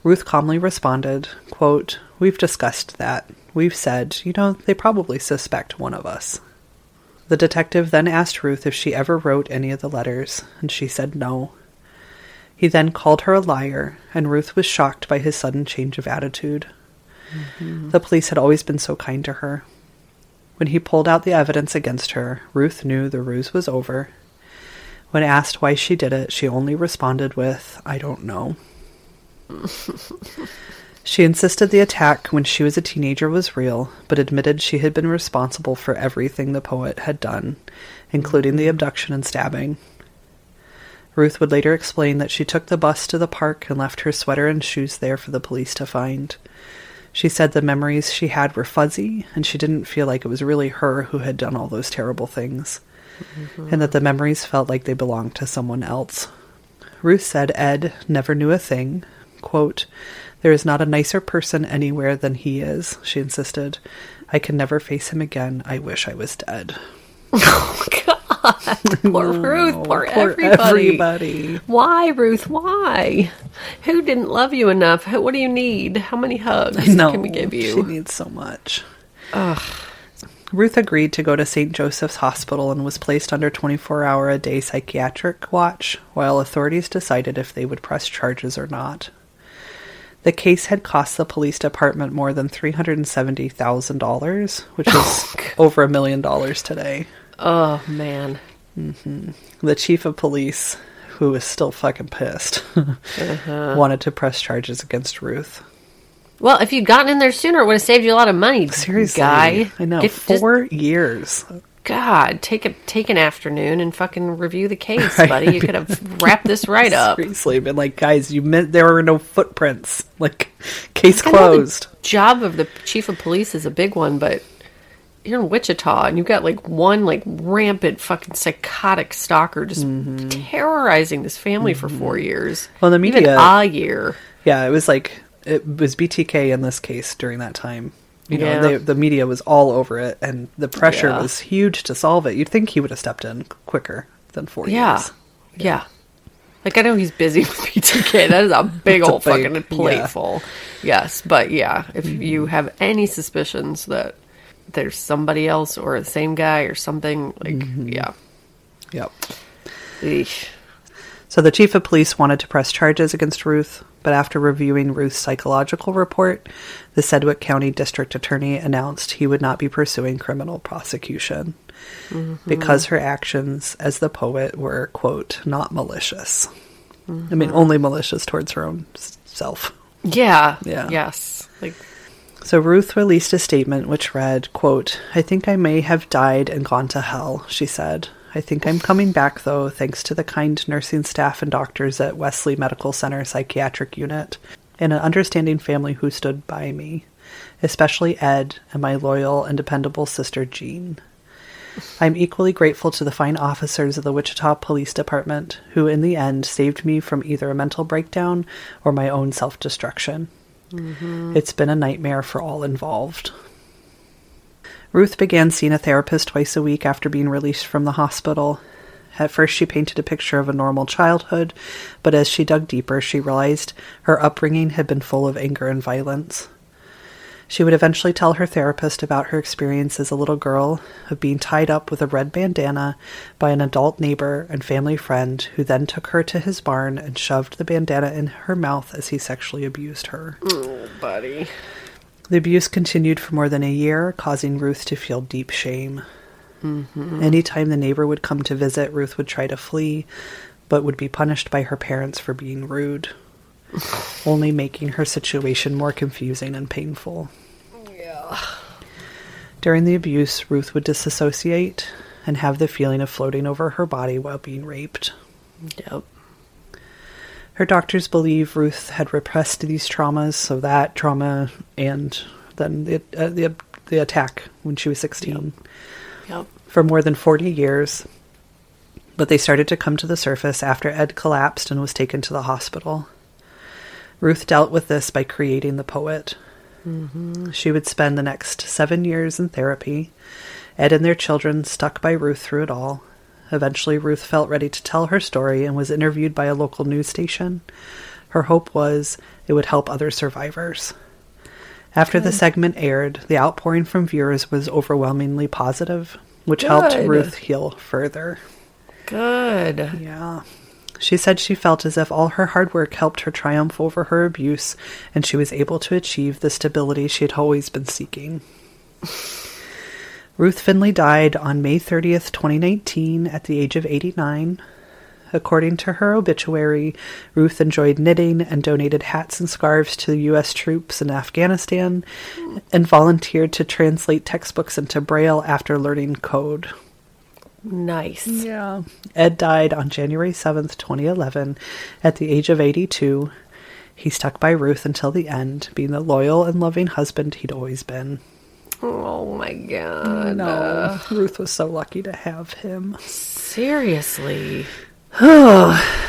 Ruth calmly responded, quote, We've discussed that. We've said, you know, they probably suspect one of us. The detective then asked Ruth if she ever wrote any of the letters, and she said no. He then called her a liar, and Ruth was shocked by his sudden change of attitude. Mm-hmm. The police had always been so kind to her. When he pulled out the evidence against her, Ruth knew the ruse was over. When asked why she did it, she only responded with, I don't know. (laughs) she insisted the attack when she was a teenager was real, but admitted she had been responsible for everything the poet had done, including the mm-hmm. abduction and stabbing. Ruth would later explain that she took the bus to the park and left her sweater and shoes there for the police to find. She said the memories she had were fuzzy, and she didn't feel like it was really her who had done all those terrible things, and that the memories felt like they belonged to someone else. Ruth said Ed never knew a thing. Quote, There is not a nicer person anywhere than he is, she insisted. I can never face him again. I wish I was dead. (laughs) Oh, God. Poor Ruth. Poor, Poor everybody. everybody. Why, Ruth? Why? Who didn't love you enough? What do you need? How many hugs No, can we give you? She needs so much. Ruth agreed to go to St. Joseph's Hospital and was placed under 24 hour a day psychiatric watch while authorities decided if they would press charges or not. The case had cost the police department more than $370,000, which is (laughs) oh, over a million dollars today. Oh man. Mm-hmm. The chief of police, who was still fucking pissed, uh-huh. wanted to press charges against Ruth. Well, if you'd gotten in there sooner, it would have saved you a lot of money. Seriously, guy. I know. Get- just- Four years. God, take a take an afternoon and fucking review the case, (laughs) buddy. You could have wrapped this right up. Seriously, been like, guys, you meant there were no footprints. Like, case I know the closed. job of the chief of police is a big one, but you're in Wichita and you've got like one like rampant fucking psychotic stalker just terrorizing this family for four years. Mm-hmm. Well, the even media- a year. Yeah, it was like it was BTK in this case during that time. You know, they, the media was all over it, and the pressure Yeah. was huge to solve it. You'd think he would have stepped in quicker than four Yeah. years. yeah, yeah. Like I know he's busy (laughs) with BTK. That is a (laughs) big It's a old big- fucking yeah. plateful. Yes, but yeah, if you have any suspicions that there's somebody else or the same guy or something, like Mm-hmm. yeah. Yep. Eesh. So the chief of police wanted to press charges against Ruth, but after reviewing Ruth's psychological report, the Sedgwick County District Attorney announced he would not be pursuing criminal prosecution because her actions as the poet were, quote, not malicious. I mean, only malicious towards her own self. Yeah. Yeah. Yes. Like So Ruth released a statement which read, quote, I think I may have died and gone to hell, she said. I think I'm coming back though, thanks to the kind nursing staff and doctors at Wesley Medical Center Psychiatric Unit and an understanding family who stood by me, especially Ed and my loyal and dependable sister Jean. I'm equally grateful to the fine officers of the Wichita Police Department who, in the end, saved me from either a mental breakdown or my own self destruction. Mm-hmm. It's been a nightmare for all involved. Ruth began seeing a therapist twice a week after being released from the hospital. At first, she painted a picture of a normal childhood, but as she dug deeper, she realized her upbringing had been full of anger and violence. She would eventually tell her therapist about her experience as a little girl of being tied up with a red bandana by an adult neighbor and family friend who then took her to his barn and shoved the bandana in her mouth as he sexually abused her. oh, buddy. The abuse continued for more than a year, causing Ruth to feel deep shame. Mm-hmm. Anytime the neighbor would come to visit, Ruth would try to flee, but would be punished by her parents for being rude, only making her situation more confusing and painful. Yeah. During the abuse, Ruth would disassociate and have the feeling of floating over her body while being raped. Yep. Her doctors believe Ruth had repressed these traumas, so that trauma and then the uh, the the attack when she was 16 Yep. for more than 40 years. But they started to come to the surface after Ed collapsed and was taken to the hospital. Ruth dealt with this by creating the poet. Mm-hmm. She would spend the next seven years in therapy. Ed and their children stuck by Ruth through it all. Eventually, Ruth felt ready to tell her story and was interviewed by a local news station. Her hope was it would help other survivors. After the segment aired, the outpouring from viewers was overwhelmingly positive, which helped Ruth heal further. Good. Yeah. She said she felt as if all her hard work helped her triumph over her abuse, and she was able to achieve the stability she had always been seeking. Ruth Finley died on May 30th, 2019, at the age of 89. According to her obituary, Ruth enjoyed knitting and donated hats and scarves to U.S. troops in Afghanistan and volunteered to translate textbooks into Braille after learning code. Nice. Yeah. Ed died on January 7th, 2011, at the age of 82. He stuck by Ruth until the end, being the loyal and loving husband he'd always been. Oh my god. No, Ruth was so lucky to have him. Seriously. (sighs)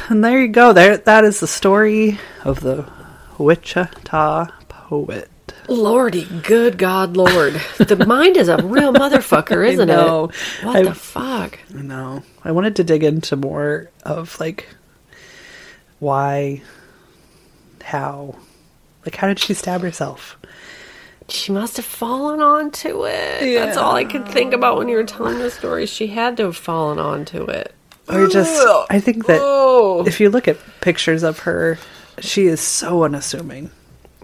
And there you go. There, that is the story of the Wichita poet. Lordy, good God, Lord. The mind is a real (laughs) motherfucker, isn't know. it? What I- the fuck? I know. I wanted to dig into more of like why, how, like how did she stab herself? She must have fallen onto it. That's all I could think about when you were telling the story. She had to have fallen onto it. Or just. I think that Oh. if you look at pictures of her, she is so unassuming.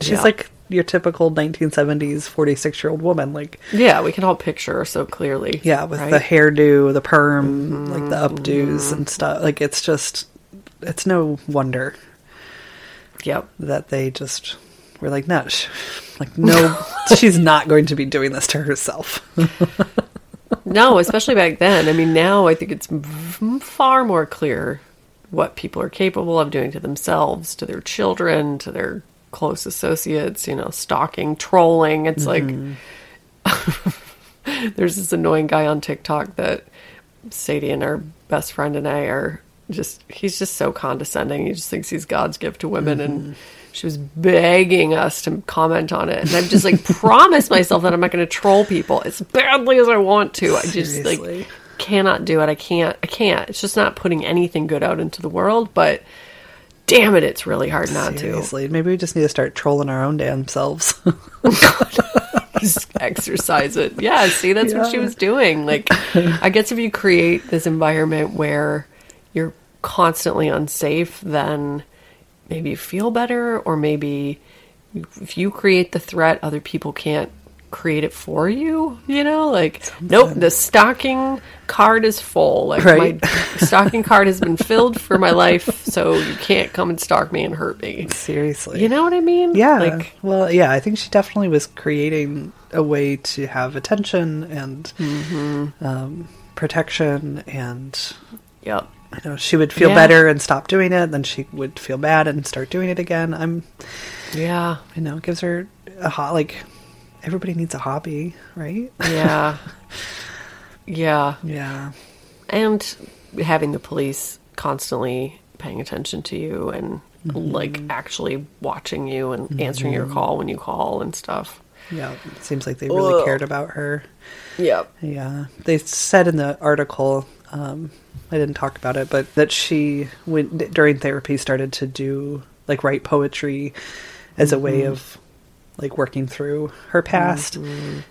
She's Yeah. like your typical 1970s 46 year old woman. Like, Yeah, we can all picture her so clearly. yeah, with right? the hairdo, the perm, like the mm-hmm. updos and stuff. Like, it's just, it's no wonder Yep. that they just were like, no, sh- like, no, (laughs) she's not going to be doing this to herself. (laughs) No, especially back then. I mean, now I think it's far more clear what people are capable of doing to themselves, to their children, to their close associates, you know, stalking, trolling. It's like mm-hmm. (laughs) there's this annoying guy on TikTok that Sadie and our best friend and I are just he's just so condescending. He just thinks he's God's gift to women and mm-hmm. she was begging us to comment on it. And I've just like promised myself that I'm not going to troll people as badly as I want to. I just Seriously. like cannot do it. I can't. I can't. It's just not putting anything good out into the world, but damn it, it's really hard not to. Seriously, maybe we just need to start trolling our own damn selves. (laughs) Just exercise it. Yeah, see, that's what she was doing. Like, I guess if you create this environment where you're constantly unsafe, then maybe you feel better, or maybe if you create the threat, other people can't create it for you. You know, like, nope, the stocking card is full. Like, Right. my (laughs) stocking card has been filled for my life, so you can't come and stalk me and hurt me. Seriously. You know what I mean? Yeah. Like, well, yeah, I think she definitely was creating a way to have attention and Mm-hmm. um, protection, and yep. you know, she would feel Yeah. better and stop doing it. Then she would feel bad and start doing it again. I'm, Yeah. you know, it gives her a hot like. Everybody needs a hobby, right? Yeah. yeah. Yeah. And having the police constantly paying attention to you and mm-hmm. like actually watching you and mm-hmm. answering your call when you call and stuff. Yeah. It seems like they really Ugh. cared about her. Yep. Yeah, they said in the article, um, I didn't talk about it, but that she went during therapy started to do like write poetry as a way mm-hmm. of like working through her past,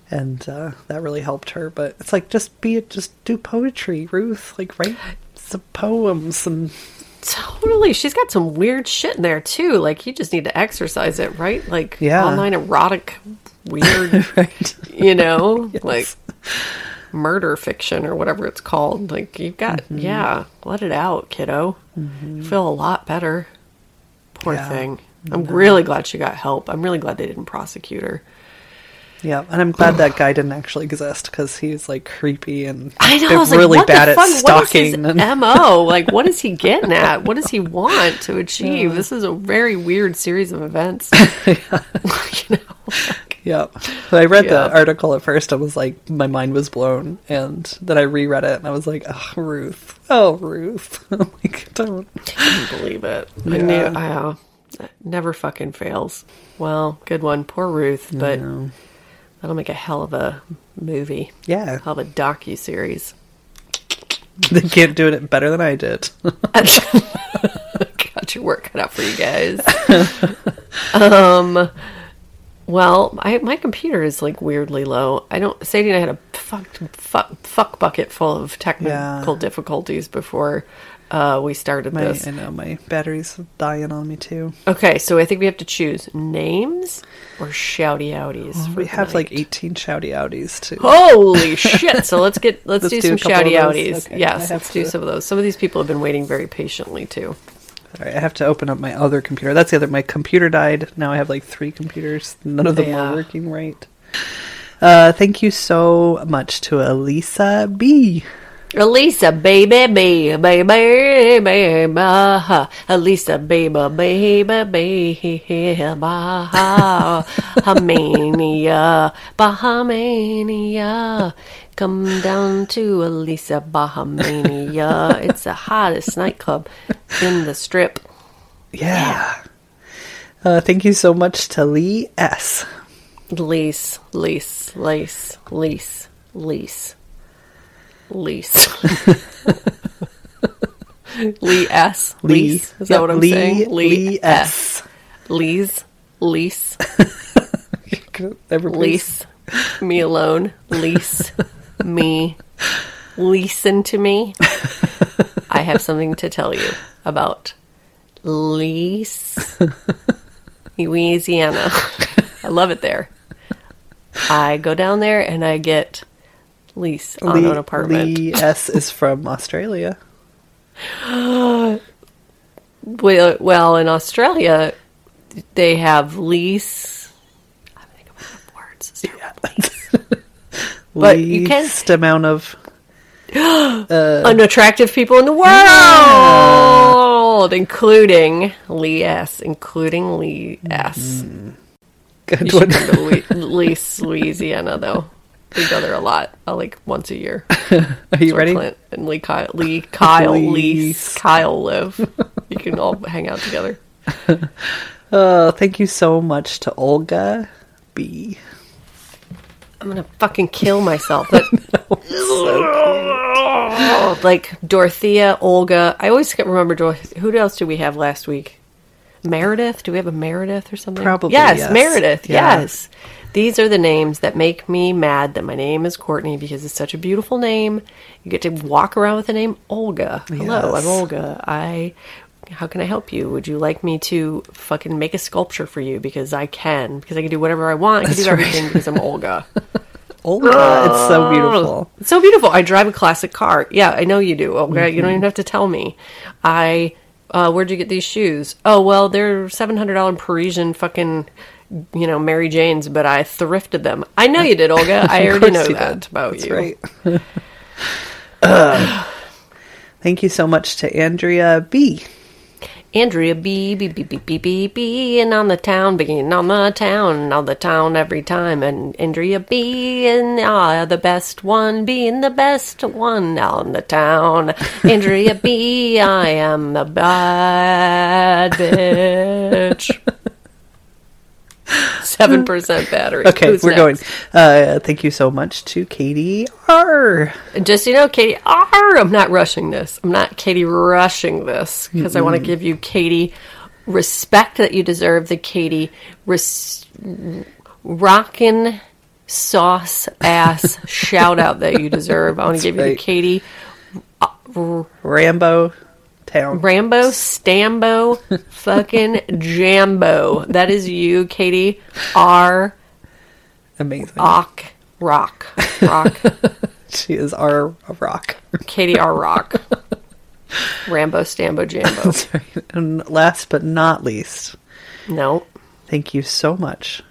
and uh, that really helped her. But it's like just be it, just do poetry, Ruth. Like write some poems and Totally. She's got some weird shit in there too. Like you just need to exercise it, right? Like Yeah. online erotic weird (laughs) right. you know? (laughs) Yes. Like murder fiction or whatever it's called. Like you've got Mm-hmm. yeah, let it out, kiddo. Feel a lot better. Poor Yeah. thing. I'm really glad she got help. I'm really glad they didn't prosecute her. Yeah, and I'm glad that guy didn't actually exist because he's like creepy and I know. I was like, really what bad at fuck? What is stalking. and- mo? (laughs) Like, what is he getting at? What does he want to achieve? This is a very weird series of events. (laughs) (laughs) you know, like, Yeah. I read Yeah. the article at first. I was like, my mind was blown. And then I reread it and I was like, oh, Ruth. Oh, Ruth. Like, don't. couldn't believe it. I Yeah. knew. I, never fucking fails. Well, good one. Poor Ruth, but know. that'll make a hell of a movie. Yeah. Hell of a docu series. (laughs) They can't do it better than I did. (laughs) Got your work cut out for you guys. (laughs) um, well, I, my computer is like weirdly low. I don't. Sadie and I had a fuck fuck, fuck bucket full of technical Yeah. difficulties before uh, we started my, this. I know, my battery's dying on me too. Okay, so I think we have to choose names or shouty outies. for We have like 18 shouty outies too. Holy (laughs) shit! So let's get let's, Let's do, do some shouty outies. Okay, yes, let's do some of those. Some of these people have been waiting very patiently too. All right, I have to open up my other computer. That's the other. My computer died. Now I have like three computers. None of them Yeah. are working right. Uh, thank you so much to Elisa B. Elisa, baby, baby, baby, baby, Elisa, baby, baby, baby, Bahamania, Bahamania. Come down to Elisa, Bahamania. It's the hottest nightclub in the strip. Yeah. Uh, thank you so much to Lee S. Lease, lease, lace, lease, lease, lease. (laughs) Lee S. Lee. Lease. Is that what I'm Lee, saying? Lee S. Lease. Lease. (laughs) Everybody's- Lease. Me alone. Lease. Me. Listen to me. I have something to tell you about lease. Louisiana. I love it there. I go down there and I get lease on Lee, an apartment. Lee S is from Australia. (gasps) Well, well, in Australia, they have lease. I'm thinking of words. (laughs) But you can- Least amount of (gasps) uh, unattractive people in the world, including Lee S, including Lee S. Mm-hmm. good You one. come to (laughs) Louisiana, though. Go there a lot, uh, like once a year. (laughs) Are you ready? Clint and Lee Kyle, Lee Kyle, Lee Kyle live. You can all hang out together. (laughs) Oh, thank you so much to Olga B. I'm gonna fucking kill myself. (laughs) That, like Dorothea, Olga. I always can't remember who else do we have last week? Meredith? Do we have a Meredith or something? Probably, Yes, yes. Meredith. Yeah. Yes. These are the names that make me mad that my name is Courtney because it's such a beautiful name. You get to walk around with the name Olga. Hello, Yes. I'm Olga. I how can I help you? Would you like me to fucking make a sculpture for you because I can because I can do whatever I want. I can do That's right. everything because I'm (laughs) Olga. Olga, it's so beautiful. It's so beautiful. I drive a classic car. Yeah, I know you do. Okay, you don't even have to tell me. I uh, where'd you get these shoes? Oh well, they're seven hundred dollar Parisian fucking you know Mary Janes, but I thrifted them. I know you did, Olga. (laughs) I already know that did. about That's you. right. Uh, (laughs) (clears throat) thank you so much to Andrea B. Andrea B B B B B B B and on the town, being on the town, on the town every time, and Andrea B and ah the best one, being the best one on the town. (laughs) Andrea B, I am the bad bitch. (laughs) Seven percent battery. Okay, Who's we're next? going. Uh, thank you so much to Katie R. Just you know, Katie, R, I'm not rushing this. I'm not Katie rushing this because I want to give you Katie respect that you deserve. The Katie res- rockin' sauce ass (laughs) shout out that you deserve. I want to give you the Katie Rambo Town. Rambo Stambo (laughs) fucking Jambo. That is you, Katie R. Amazing. Ock Rock Rock. (laughs) She is our rock. Katie R. Rock. (laughs) Rambo Stambo Jambo. and last but not least, No. thank you so much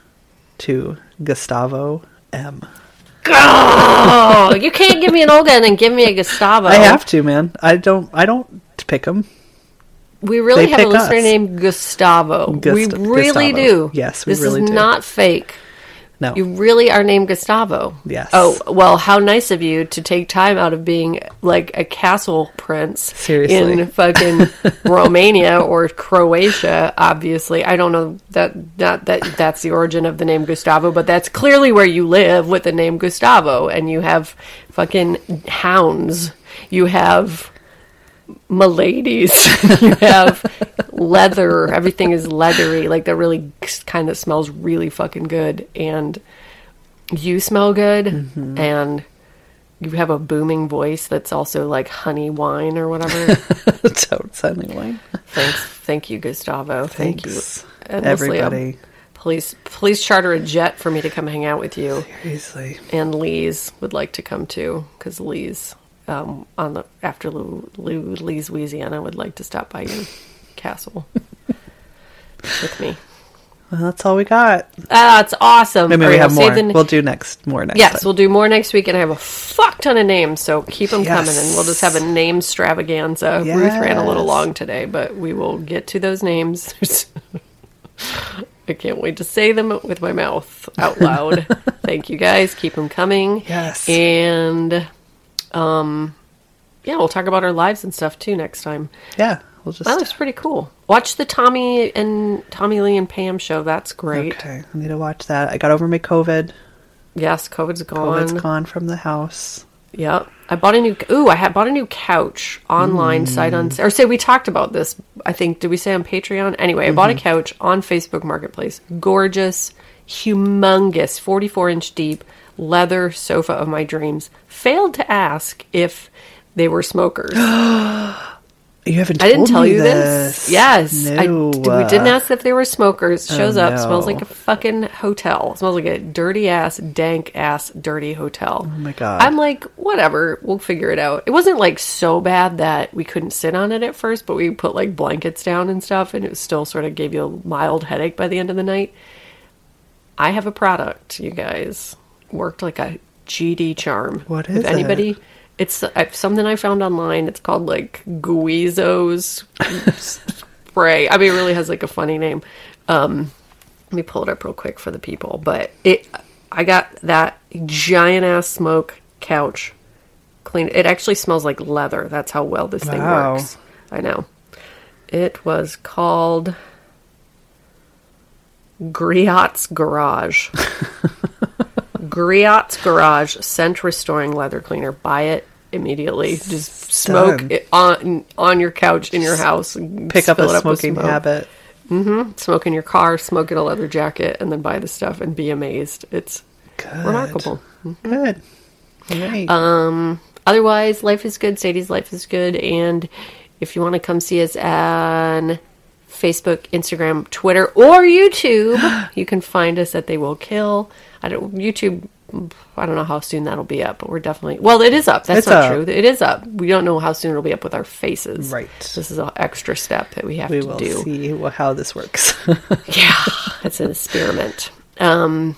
to Gustavo M. Oh, you can't give me an Olga and then give me a Gustavo. I have to, man. I don't. I don't pick them. We really They have a listener us. named Gustavo. Gust- we really Gustavo. do. Yes, we this really is do. not fake. No. You really are named Gustavo. Yes. Oh, well, how nice of you to take time out of being like a castle prince Seriously. in fucking (laughs) Romania or Croatia. Obviously, I don't know that not that that's the origin of the name Gustavo, but that's clearly where you live with the name Gustavo, and you have fucking hounds. You have miladies. (laughs) you have leather. Everything is leathery. Like that really kind of smells really fucking good. And you smell good. Mm-hmm. And you have a booming voice that's also like honey wine or whatever. (laughs) Toad honey wine. Thanks. Thank you, Gustavo. Thank you. Endlessly, um, everybody. Please, please charter a jet for me to come hang out with you. Seriously. and Lee's would like to come too because Lee's um, on the after Lou, Lou, Lee's Louisiana would like to stop by your (laughs) castle with me. Well, that's all we got. Ah, it's awesome. Maybe All we right, have more. save the- We'll do next more next. yes, time. we'll do more next week, and I have a fuck ton of names, so keep them coming, and we'll just have a name extravaganza. Ruth ran a little Yes. long today, but we will get to those names. (laughs) I can't wait to say them with my mouth out loud. (laughs) Thank you guys. Keep them coming. Yes. And um yeah, we'll talk about our lives and stuff too next time. Yeah, we'll just. That looks pretty cool. Watch the Tommy and Tommy Lee and Pam show. That's great. Okay, I need to watch that. I got over my COVID. Yes, COVID's gone. COVID's gone from the house. Yep. I bought a new ooh, I had bought a new couch online Mm. sight on or say we talked about this. I think did we say on Patreon? Anyway, I bought a Mm-hmm. couch on Facebook Marketplace. Gorgeous, humongous, 44 inch deep leather sofa of my dreams. Failed to ask if they were smokers. (gasps) You haven't. I didn't tell me you this. Yes, I, No. we didn't ask if they were smokers. Oh, Shows Oh, up, smells like a fucking hotel. Smells like a dirty ass, dank ass, dirty hotel. Oh my god. I'm like, whatever, we'll figure it out. It wasn't like so bad that we couldn't sit on it at first, but we put like blankets down and stuff, and it still sort of gave you a mild headache by the end of the night. I have a product, you guys. Worked like a GD charm. What is if it? anybody, it's uh, something I found online. It's called like Guizo's spray. I mean, it really has like a funny name. Um, let me pull it up real quick for the people. But it, I got that giant ass smoke couch clean. It actually smells like leather. That's how well this thing Wow. works. I know. It was called Griot's Garage. (laughs) Griot's Garage scent restoring leather cleaner. Buy it immediately. Just smoke Done. it on on your couch in your house. Pick up a with smoking smoke. habit. Smoke in your car, smoke in a leather jacket, and then buy the stuff and be amazed. It's Good. remarkable. Good. All right. Um, Otherwise, life is good. Sadie's life is good. And if you want to come see us on Facebook, Instagram, Twitter, or YouTube, (gasps) you can find us at They Will Kill. I don't YouTube. I don't know how soon that'll be up, but we're definitely well. It is up. That's It's not up. true. It is up. We don't know how soon it'll be up with our faces. Right. This is an extra step that we have we to will see how this works. (laughs) (laughs) Yeah, it's an experiment. Um,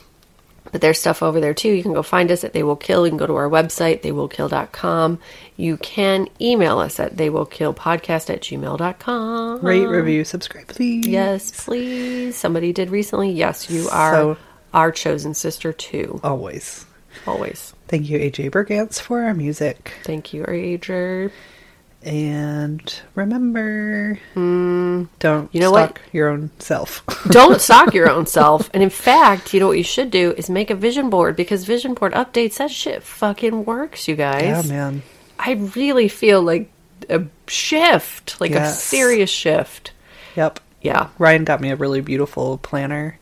but there's stuff over there too. You can go find us at They Will Kill. You can go to our website, theywillkill.com. You can email us at theywillkillpodcast at gmail.com. Rate, review, subscribe, please. Yes, please. Somebody did recently. Yes, you are So- our chosen sister too. Always. Always. Thank you, AJ Bergantz, for our music. Thank you, Ager. And remember, don't Hmm. You know what? your own self. (laughs) Don't stalk your own self. And in fact, you know what you should do is make a vision board because vision board updates, that shit fucking works, you guys. yeah, man. I really feel like a shift, like a serious shift. Yep. Yeah. Ryan got me a really beautiful planner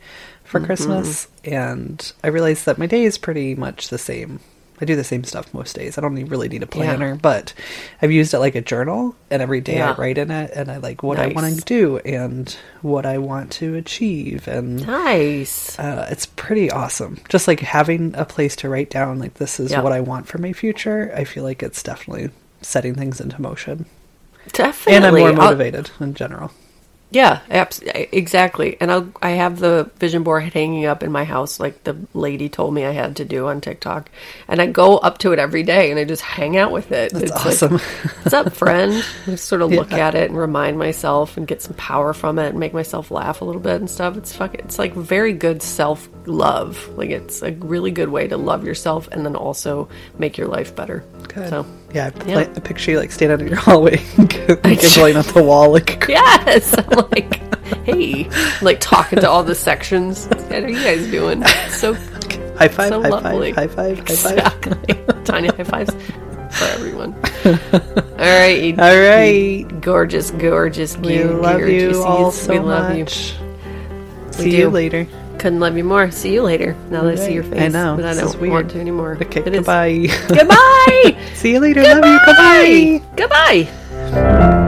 for Mm-hmm. Christmas, and I realized that my day is pretty much the same. I do the same stuff most days. I don't need- really need a planner, but I've used it like a journal, and every day Yeah. I write in it, and I like what I want to do and what I want to achieve, and Nice. uh, it's pretty awesome. Just like having a place to write down, like this is Yeah. what I want for my future. I feel like it's definitely setting things into motion, Definitely. and I'm more I'll- motivated in general. Yeah, abs- exactly. And I'll, I have the vision board hanging up in my house, like the lady told me I had to do on TikTok. And I go up to it every day and I just hang out with it. That's it's awesome. Like, What's up, friend? (laughs) I just sort of look Yeah. at it and remind myself and get some power from it and make myself laugh a little bit and stuff. It's fucking, it's like very good self love. Like it's a really good way to love yourself and then also make your life better. Good. So, Yeah, I, Yeah. I picture you like standing in your (laughs) hallway, like giggling at the wall, like (laughs) (laughs) yes, I'm like, hey, like talking to all the sections. What are you guys doing? So high five, So high lovely. five, high five, high five. exactly tiny high fives for everyone. All right, you All right, gorgeous, gorgeous, we you love you all so we love much. We See do. you later. Couldn't love you more. See you later. Now that I see your face, I know, but I don't weird. want to anymore. Okay, It is- goodbye. Goodbye. (laughs) See you later. Love you. Goodbye. Goodbye.